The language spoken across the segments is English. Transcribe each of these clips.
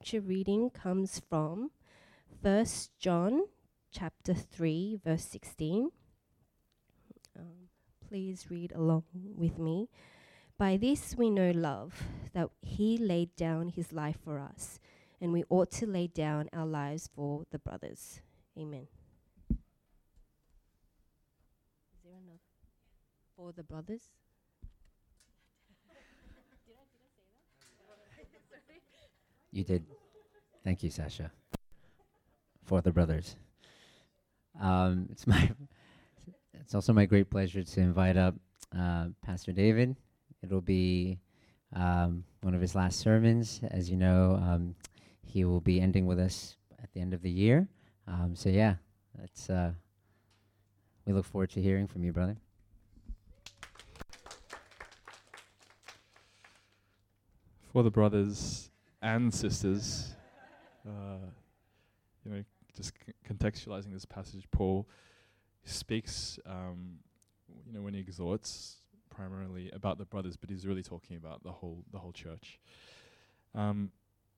scripture reading comes from 1 John chapter 3 verse 16. Um, please read along with me. By this we know love, that he laid down his life for us, and we ought to lay down our lives for the brothers. Amen. Is there another? For the brothers? You did. Thank you, Sasha. For the brothers. Um, it's my. It's also my great pleasure to invite up uh, Pastor David. It'll be um, one of his last sermons. As you know, um, he will be ending with us at the end of the year. Um, so yeah, that's. Uh, we look forward to hearing from you, brother. For the brothers and sisters, uh, you know, just c- contextualizing this passage, Paul speaks, um, you know, when he exhorts primarily about the brothers, but he's really talking about the whole the whole church. Um,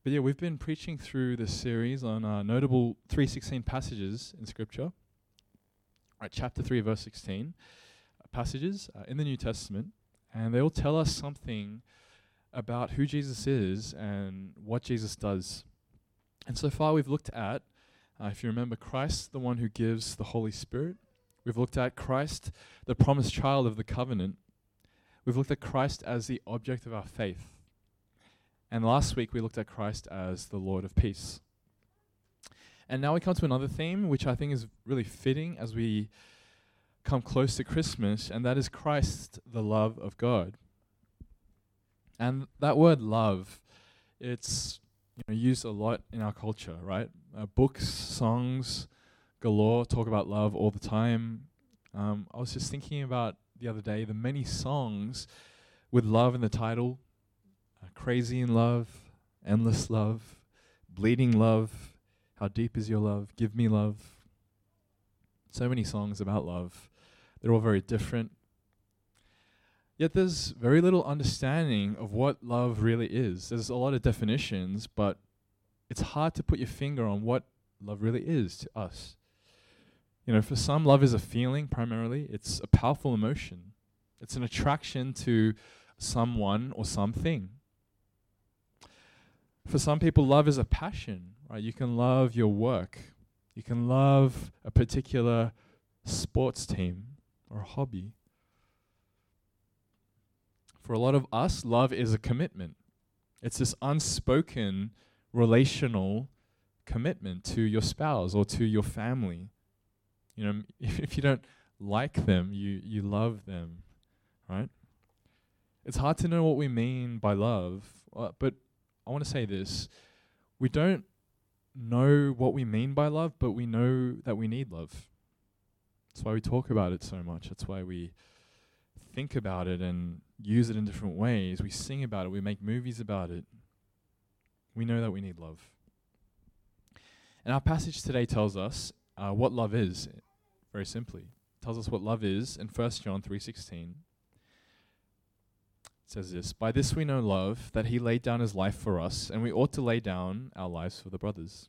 but yeah, we've been preaching through this series on uh, notable 316 passages in Scripture. Right, chapter 3, verse 16 uh, passages uh, in the New Testament, and they all tell us something about who Jesus is and what Jesus does. And so far, we've looked at, uh, if you remember, Christ, the one who gives the Holy Spirit. We've looked at Christ, the promised child of the covenant. We've looked at Christ as the object of our faith. And last week, we looked at Christ as the Lord of peace. And now we come to another theme, which I think is really fitting as we come close to Christmas, and that is Christ, the love of God. And that word love, it's you know, used a lot in our culture, right? Uh, books, songs, galore talk about love all the time. Um, I was just thinking about the other day the many songs with love in the title uh, Crazy in Love, Endless Love, Bleeding Love, How Deep Is Your Love, Give Me Love. So many songs about love. They're all very different, Yet there's very little understanding of what love really is. There's a lot of definitions, but it's hard to put your finger on what love really is to us. You know, for some, love is a feeling primarily, it's a powerful emotion, it's an attraction to someone or something. For some people, love is a passion, right? You can love your work, you can love a particular sports team or a hobby. For a lot of us, love is a commitment. It's this unspoken relational commitment to your spouse or to your family. You know, if, if you don't like them, you, you love them, right? It's hard to know what we mean by love, uh, but I want to say this. We don't know what we mean by love, but we know that we need love. That's why we talk about it so much. That's why we think about it and use it in different ways. We sing about it, we make movies about it. We know that we need love. And our passage today tells us uh, what love is, very simply. It tells us what love is in 1 John 3:16. It says this, "By this we know love, that he laid down his life for us, and we ought to lay down our lives for the brothers."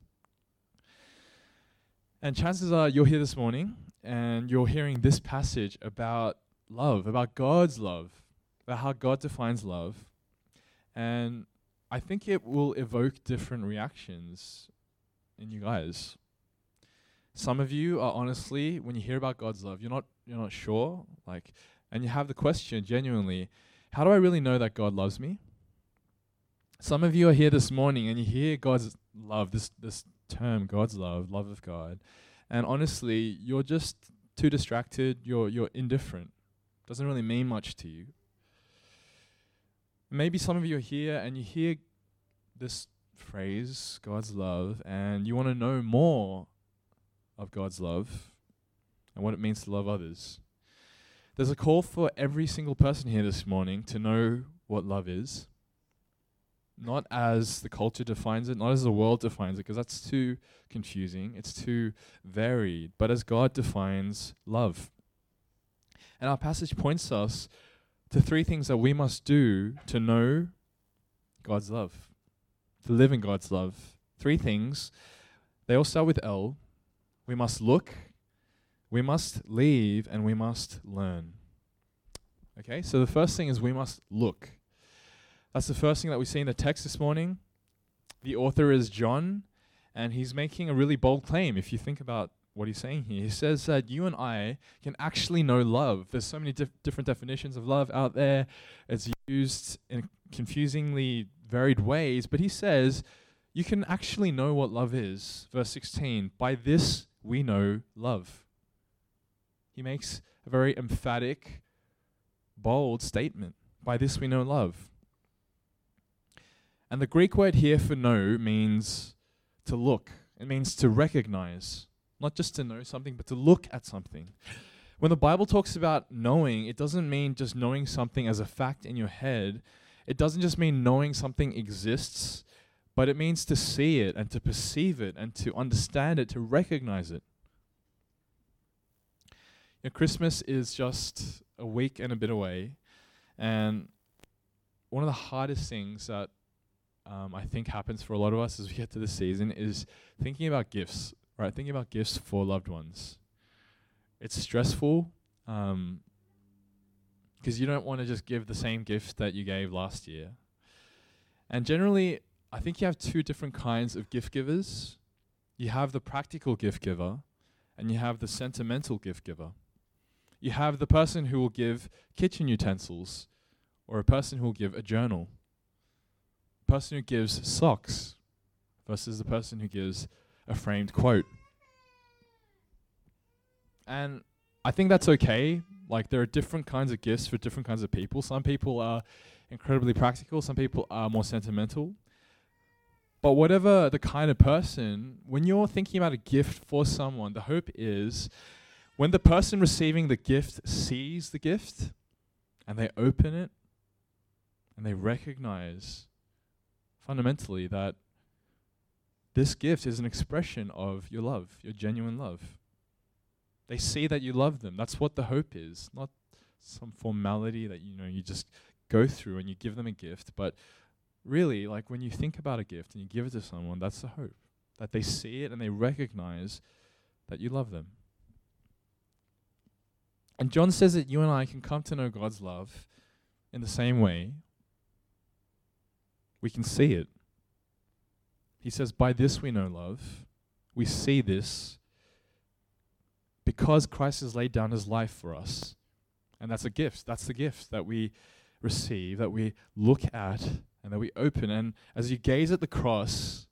And chances are you're here this morning and you're hearing this passage about love, about God's love, about how God defines love. And I think it will evoke different reactions in you guys. Some of you are honestly, when you hear about God's love, you're not you're not sure, like, and you have the question genuinely, how do I really know that God loves me? Some of you are here this morning and you hear God's love, this this term, God's love, love of God, and honestly, you're just too distracted. You're you're indifferent. Doesn't really mean much to you. Maybe some of you are here and you hear this phrase, God's love, and you want to know more of God's love and what it means to love others. There's a call for every single person here this morning to know what love is. Not as the culture defines it, not as the world defines it, because that's too confusing, it's too varied, but as God defines love. And our passage points us to three things that we must do to know God's love, to live in God's love. Three things. They all start with L. We must look, we must leave, and we must learn. Okay, so the first thing is we must look. That's the first thing that we see in the text this morning. The author is John, and he's making a really bold claim. If you think about what he's saying here, he says that you and I can actually know love. There's so many dif- different definitions of love out there, it's used in confusingly varied ways, but he says you can actually know what love is. Verse 16 By this we know love. He makes a very emphatic, bold statement. By this we know love. And the Greek word here for know means to look, it means to recognize, not just to know something, but to look at something. When the Bible talks about knowing, it doesn't mean just knowing something as a fact in your head. It doesn't just mean knowing something exists, but it means to see it and to perceive it and to understand it, to recognize it. You know, Christmas is just a week and a bit away, and one of the hardest things that um, I think happens for a lot of us as we get to the season is thinking about gifts, right? Thinking about gifts for loved ones. It's stressful because um, you don't want to just give the same gift that you gave last year. And generally, I think you have two different kinds of gift givers. You have the practical gift giver, and you have the sentimental gift giver. You have the person who will give kitchen utensils, or a person who will give a journal person who gives socks versus the person who gives a framed quote. And I think that's okay. Like, there are different kinds of gifts for different kinds of people. Some people are incredibly practical, some people are more sentimental. But whatever the kind of person, when you're thinking about a gift for someone, the hope is when the person receiving the gift sees the gift and they open it and they recognize fundamentally that this gift is an expression of your love, your genuine love. They see that you love them. That's what the hope is, not some formality that you know you just go through and you give them a gift, but really like when you think about a gift and you give it to someone, that's the hope. That they see it and they recognize that you love them. And John says that you and I can come to know God's love in the same way we can see it. He says, By this we know love. We see this because Christ has laid down his life for us. And that's a gift. That's the gift that we receive, that we look at, and that we open. And as you gaze at the cross,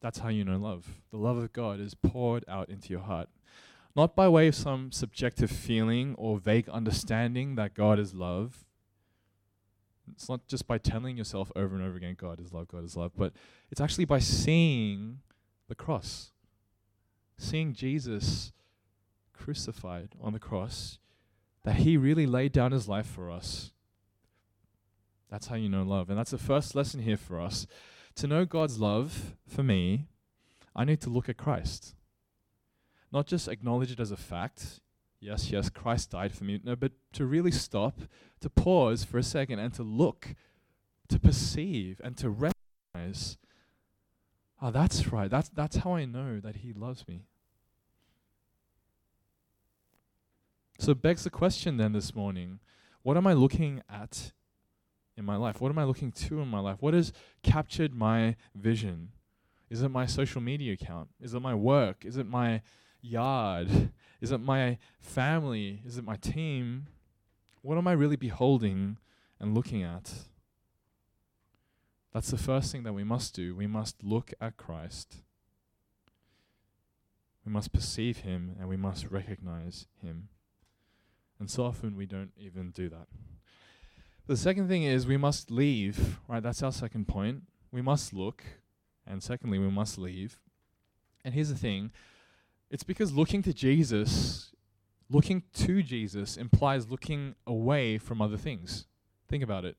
that's how you know love. The love of God is poured out into your heart. Not by way of some subjective feeling or vague understanding that God is love, it's not just by telling yourself over and over again, God is love, God is love, but it's actually by seeing the cross, seeing Jesus crucified on the cross, that he really laid down his life for us. That's how you know love. And that's the first lesson here for us. To know God's love for me, I need to look at Christ. Not just acknowledge it as a fact, yes, yes, Christ died for me. No, but to really stop, to pause for a second and to look, to perceive and to recognize, oh, that's right. That's, that's how I know that He loves me. So it begs the question then this morning what am I looking at in my life? What am I looking to in my life? What has captured my vision? Is it my social media account? Is it my work? Is it my yard? Is it my family? Is it my team? What am I really beholding and looking at? That's the first thing that we must do. We must look at Christ. We must perceive him and we must recognize him. And so often we don't even do that. The second thing is we must leave, right? That's our second point. We must look. And secondly, we must leave. And here's the thing it's because looking to Jesus, looking to Jesus implies looking away from other things. Think about it.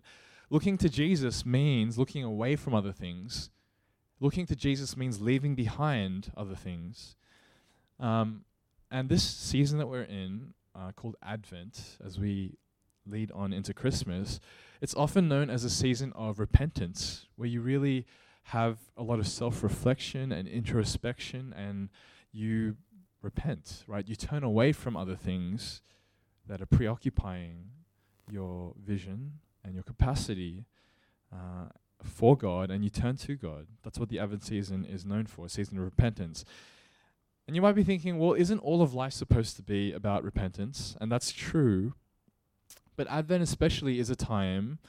Looking to Jesus means looking away from other things. Looking to Jesus means leaving behind other things. Um, and this season that we're in, uh, called Advent, as we lead on into Christmas, it's often known as a season of repentance, where you really have a lot of self reflection and introspection and you repent, right? You turn away from other things that are preoccupying your vision and your capacity uh, for God and you turn to God. That's what the Advent season is known for, a season of repentance. And you might be thinking, well, isn't all of life supposed to be about repentance? And that's true. But Advent, especially, is a time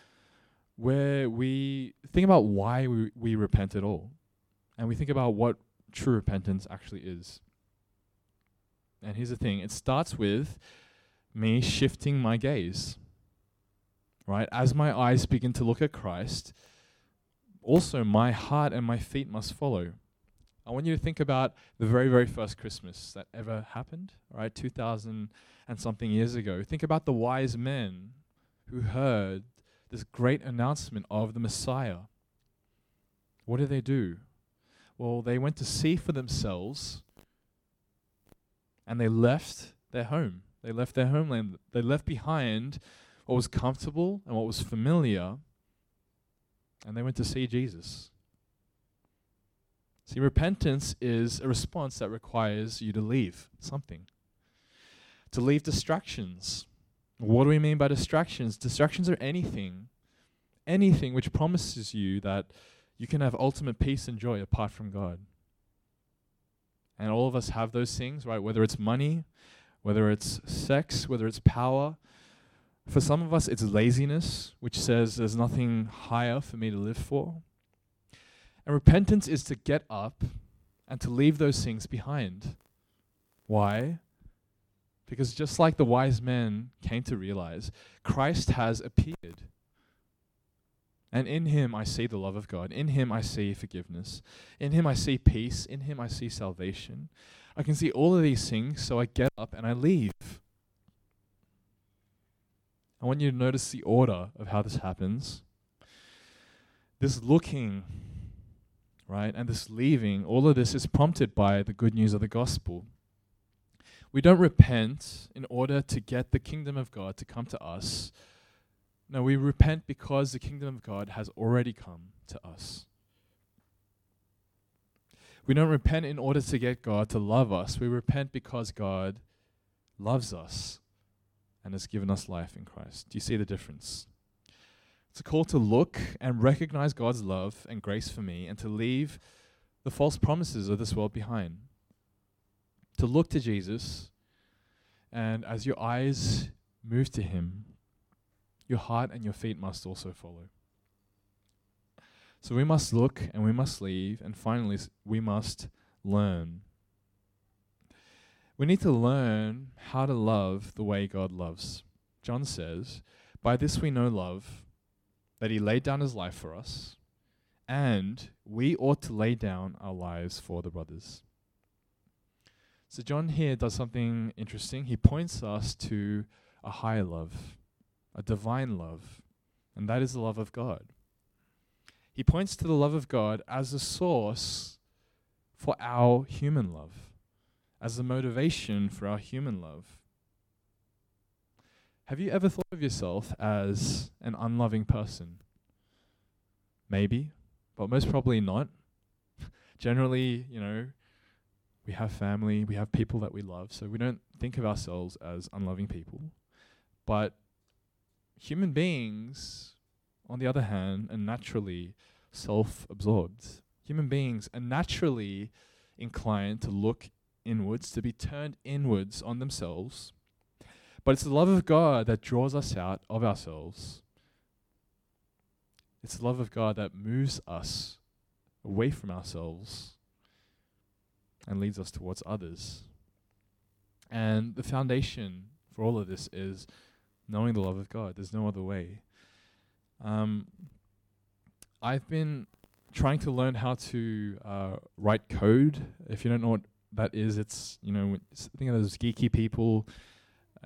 where we think about why we, we repent at all. And we think about what true repentance actually is. And here's the thing it starts with me shifting my gaze. Right? As my eyes begin to look at Christ, also my heart and my feet must follow. I want you to think about the very, very first Christmas that ever happened, right? 2000 and something years ago. Think about the wise men who heard this great announcement of the Messiah. What did they do? Well, they went to see for themselves and they left their home. They left their homeland. They left behind what was comfortable and what was familiar, and they went to see Jesus. See, repentance is a response that requires you to leave something, to leave distractions. What do we mean by distractions? Distractions are anything, anything which promises you that you can have ultimate peace and joy apart from God. And all of us have those things, right? Whether it's money, whether it's sex, whether it's power. For some of us, it's laziness, which says there's nothing higher for me to live for. And repentance is to get up and to leave those things behind. Why? Because just like the wise men came to realize, Christ has appeared. And in him I see the love of God. In him I see forgiveness. In him I see peace. In him I see salvation. I can see all of these things, so I get up and I leave. I want you to notice the order of how this happens. This looking, right, and this leaving, all of this is prompted by the good news of the gospel. We don't repent in order to get the kingdom of God to come to us no, we repent because the kingdom of God has already come to us. We don't repent in order to get God to love us. We repent because God loves us and has given us life in Christ. Do you see the difference? It's a call to look and recognize God's love and grace for me and to leave the false promises of this world behind. To look to Jesus, and as your eyes move to Him, your heart and your feet must also follow. So we must look and we must leave, and finally, we must learn. We need to learn how to love the way God loves. John says, By this we know love, that he laid down his life for us, and we ought to lay down our lives for the brothers. So, John here does something interesting. He points us to a higher love a divine love, and that is the love of God. He points to the love of God as a source for our human love, as the motivation for our human love. Have you ever thought of yourself as an unloving person? Maybe, but most probably not. Generally, you know, we have family, we have people that we love, so we don't think of ourselves as unloving people. But human beings, on the other hand, are naturally self absorbed. Human beings are naturally inclined to look inwards, to be turned inwards on themselves. But it's the love of God that draws us out of ourselves. It's the love of God that moves us away from ourselves and leads us towards others. And the foundation for all of this is knowing the love of God. There's no other way. Um, I've been trying to learn how to uh, write code. If you don't know what that is, it's you know think of those geeky people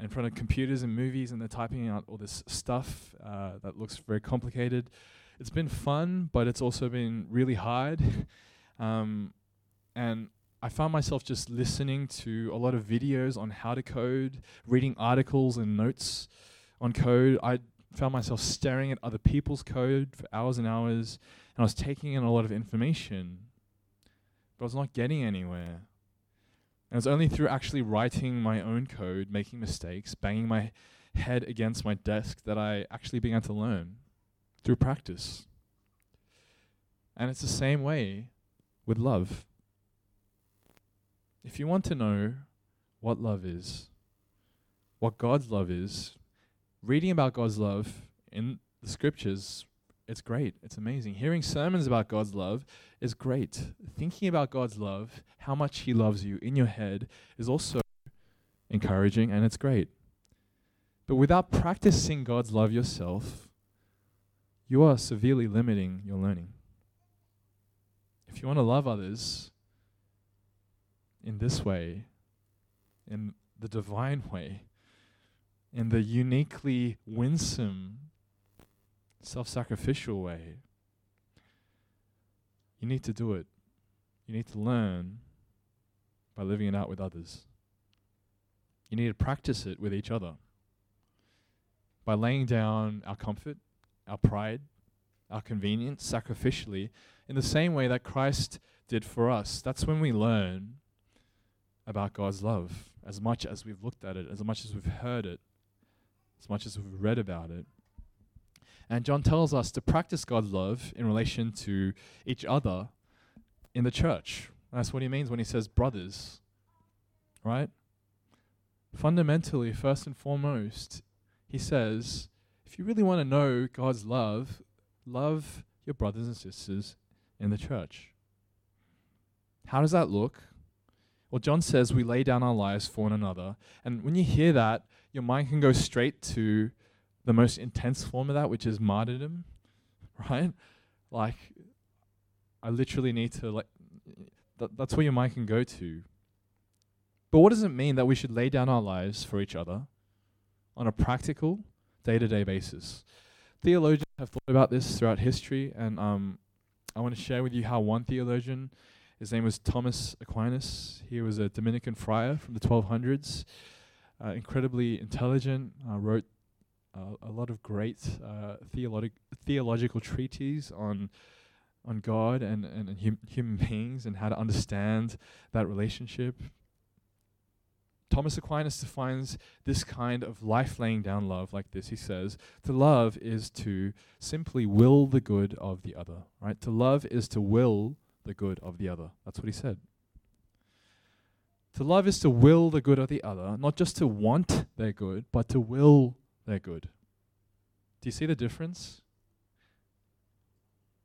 in front of computers and movies, and they're typing out all this stuff uh, that looks very complicated. It's been fun, but it's also been really hard. um, and I found myself just listening to a lot of videos on how to code, reading articles and notes on code. I found myself staring at other people's code for hours and hours. And I was taking in a lot of information, but I was not getting anywhere. And it was only through actually writing my own code, making mistakes, banging my head against my desk that I actually began to learn through practice. And it's the same way with love. If you want to know what love is, what God's love is, reading about God's love in the scriptures, it's great. It's amazing. Hearing sermons about God's love is great. Thinking about God's love, how much He loves you in your head, is also encouraging and it's great. But without practicing God's love yourself, you are severely limiting your learning. If you want to love others in this way, in the divine way, in the uniquely winsome, self sacrificial way, you need to do it. You need to learn by living it out with others. You need to practice it with each other by laying down our comfort, our pride, our convenience sacrificially in the same way that Christ did for us. That's when we learn about God's love as much as we've looked at it, as much as we've heard it, as much as we've read about it. And John tells us to practice God's love in relation to each other in the church. That's what he means when he says brothers, right? Fundamentally, first and foremost, he says, if you really want to know God's love, love your brothers and sisters in the church. How does that look? Well, John says we lay down our lives for one another. And when you hear that, your mind can go straight to the most intense form of that, which is martyrdom, right? Like, I literally need to, like, th- that's where your mind can go to. But what does it mean that we should lay down our lives for each other on a practical, day to day basis? Theologians have thought about this throughout history, and um, I want to share with you how one theologian, his name was Thomas Aquinas, he was a Dominican friar from the 1200s, uh, incredibly intelligent, uh, wrote uh, a lot of great uh, theologic theological treatises on on God and, and, and hum- human beings and how to understand that relationship. Thomas Aquinas defines this kind of life laying down love like this. He says, To love is to simply will the good of the other, right? To love is to will the good of the other. That's what he said. To love is to will the good of the other, not just to want their good, but to will their good. Do you see the difference?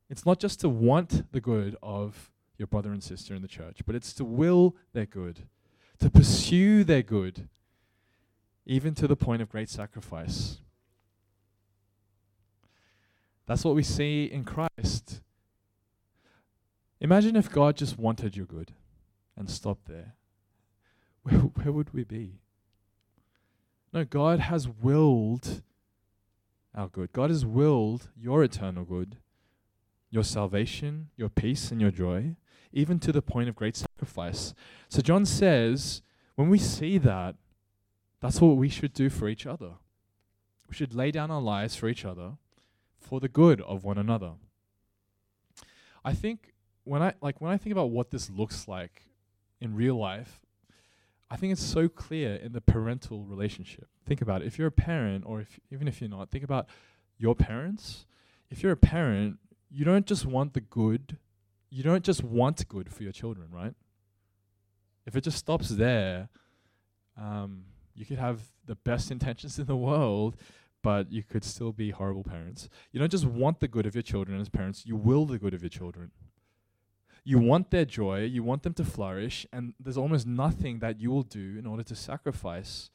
It's not just to want the good of your brother and sister in the church, but it's to will their good to pursue their good, even to the point of great sacrifice. That's what we see in Christ. Imagine if God just wanted your good and stopped there. Where, where would we be? No, God has willed our good. God has willed your eternal good, your salvation, your peace, and your joy even to the point of great sacrifice. So John says, when we see that, that's what we should do for each other. We should lay down our lives for each other for the good of one another. I think when I like when I think about what this looks like in real life, I think it's so clear in the parental relationship. Think about it. If you're a parent or if even if you're not, think about your parents. If you're a parent, you don't just want the good you don't just want good for your children, right? If it just stops there, um, you could have the best intentions in the world, but you could still be horrible parents. You don't just want the good of your children as parents, you will the good of your children. You want their joy, you want them to flourish, and there's almost nothing that you will do in order to sacrifice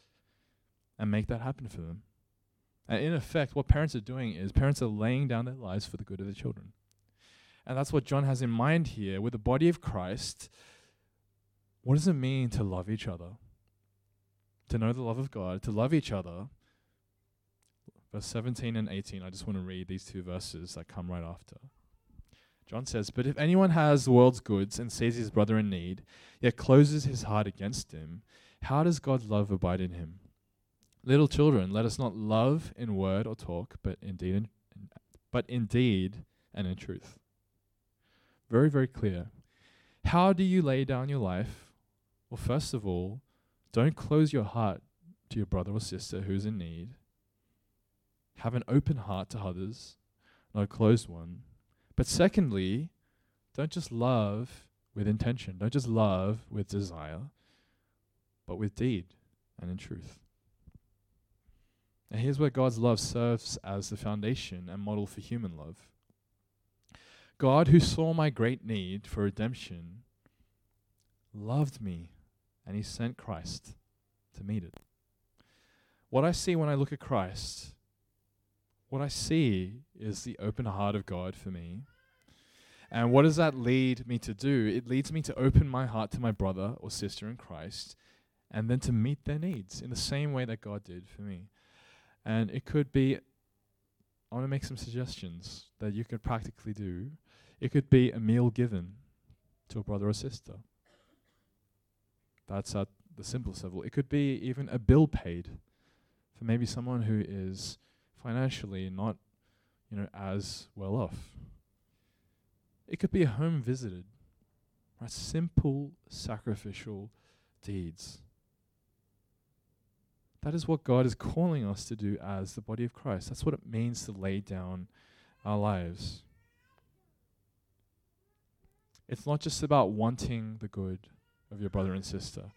and make that happen for them. And in effect, what parents are doing is parents are laying down their lives for the good of their children. And that's what John has in mind here with the body of Christ. What does it mean to love each other? To know the love of God, to love each other. Verse 17 and 18, I just want to read these two verses that come right after. John says, But if anyone has the world's goods and sees his brother in need, yet closes his heart against him, how does God's love abide in him? Little children, let us not love in word or talk, but indeed, in, but in deed and in truth. Very, very clear. How do you lay down your life? Well, first of all, don't close your heart to your brother or sister who's in need. Have an open heart to others, not a closed one. But secondly, don't just love with intention. Don't just love with desire, but with deed and in truth. And here's where God's love serves as the foundation and model for human love. God, who saw my great need for redemption, loved me and he sent Christ to meet it. What I see when I look at Christ, what I see is the open heart of God for me. And what does that lead me to do? It leads me to open my heart to my brother or sister in Christ and then to meet their needs in the same way that God did for me. And it could be, I want to make some suggestions that you could practically do. It could be a meal given to a brother or sister. That's at the simplest level. It could be even a bill paid for maybe someone who is financially not, you know, as well off. It could be a home visited. Right? Simple sacrificial deeds. That is what God is calling us to do as the body of Christ. That's what it means to lay down our lives. It's not just about wanting the good of your brother and sister.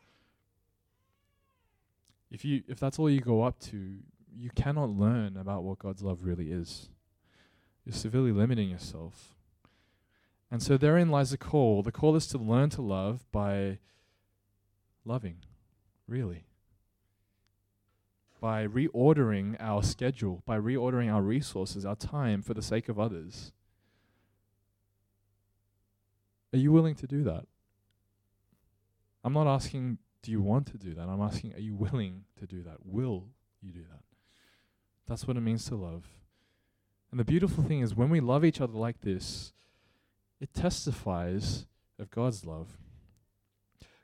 If you if that's all you go up to, you cannot learn about what God's love really is. You're severely limiting yourself. And so therein lies the call. The call is to learn to love by loving, really by reordering our schedule, by reordering our resources, our time for the sake of others. Are you willing to do that? I'm not asking, do you want to do that? I'm asking, are you willing to do that? Will you do that? That's what it means to love. And the beautiful thing is, when we love each other like this, it testifies of God's love.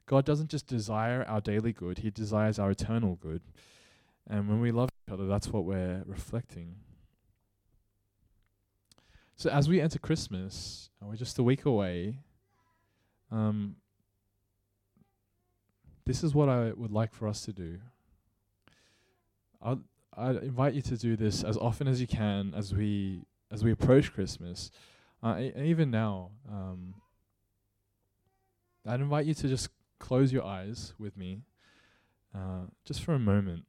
God doesn't just desire our daily good, He desires our eternal good. And when we love each other, that's what we're reflecting. So as we enter Christmas, and we're just a week away, um, this is what I would like for us to do. i I'd invite you to do this as often as you can as we as we approach Christmas, uh, even now. Um, I'd invite you to just close your eyes with me, uh, just for a moment.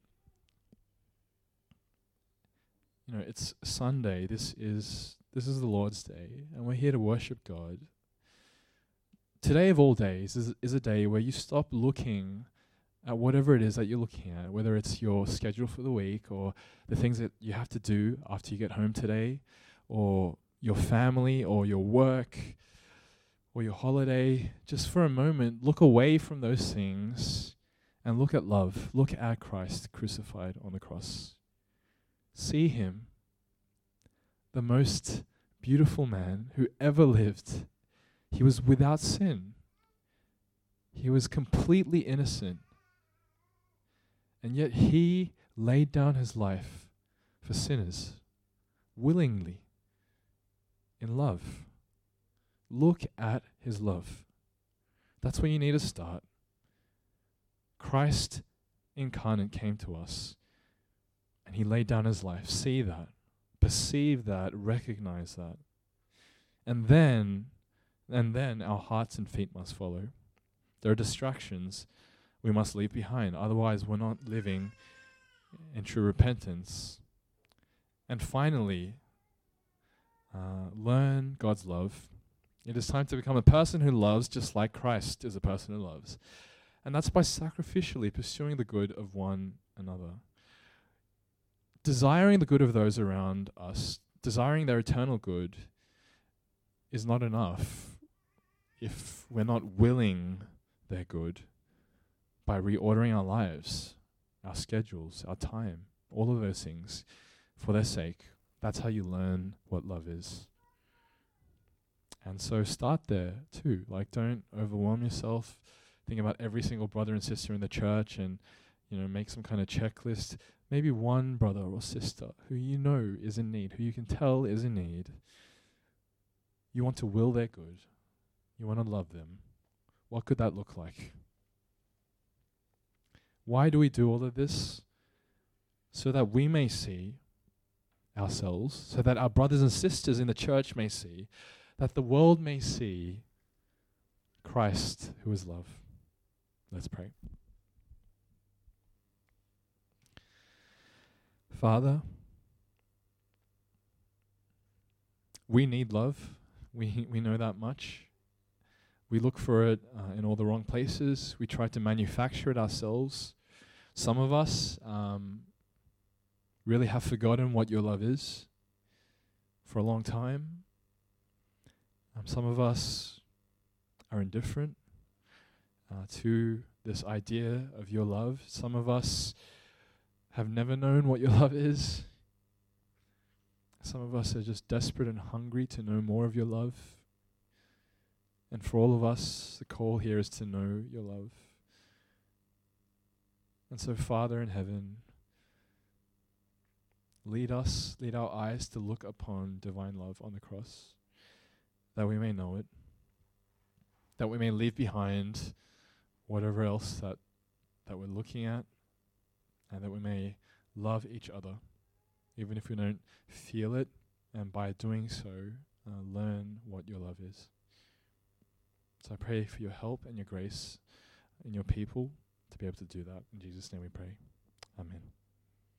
you know, it's Sunday. This is this is the Lord's day, and we're here to worship God. Today of all days is is a day where you stop looking at whatever it is that you're looking at, whether it's your schedule for the week or the things that you have to do after you get home today, or your family or your work or your holiday. Just for a moment, look away from those things and look at love. Look at Christ crucified on the cross see him, the most beautiful man who ever lived. He was without sin. He was completely innocent. And yet he laid down his life for sinners willingly in love. Look at his love. That's where you need to start. Christ incarnate came to us and he laid down his life. See that, perceive that, recognize that. And then, and then our hearts and feet must follow. There are distractions we must leave behind. Otherwise, we're not living in true repentance. And finally, uh, learn God's love. It is time to become a person who loves just like Christ is a person who loves. And that's by sacrificially pursuing the good of one another desiring the good of those around us, desiring their eternal good, is not enough if we're not willing their good by reordering our lives, our schedules, our time, all of those things for their sake. That's how you learn what love is. And so start there too. Like don't overwhelm yourself. Think about every single brother and sister in the church and you know make some kind of checklist maybe one brother or sister who you know is in need, who you can tell is in need. You want to will their good. You want to love them. What could that look like? Why do we do all of this? So that we may see ourselves, so that our brothers and sisters in the church may see, that the world may see Christ who is love. Let's pray. Father, we need love. We, we know that much. We look for it uh, in all the wrong places. We try to manufacture it ourselves. Some of us um, really have forgotten what your love is for a long time. Um, some of us are indifferent uh, to this idea of your love. Some of us have never known what your love is. Some of us are just desperate and hungry to know more of your love. And for all of us, the call here is to know your love. And so, Father in heaven, lead us, lead our eyes to look upon divine love on the cross, that we may know it, that we may leave behind whatever else that, that we're looking at, and that we may love each other, even if we don't feel it, and by doing so, uh, learn what your love is. So I pray for your help and your grace in your people to be able to do that. In Jesus' name we pray. Amen.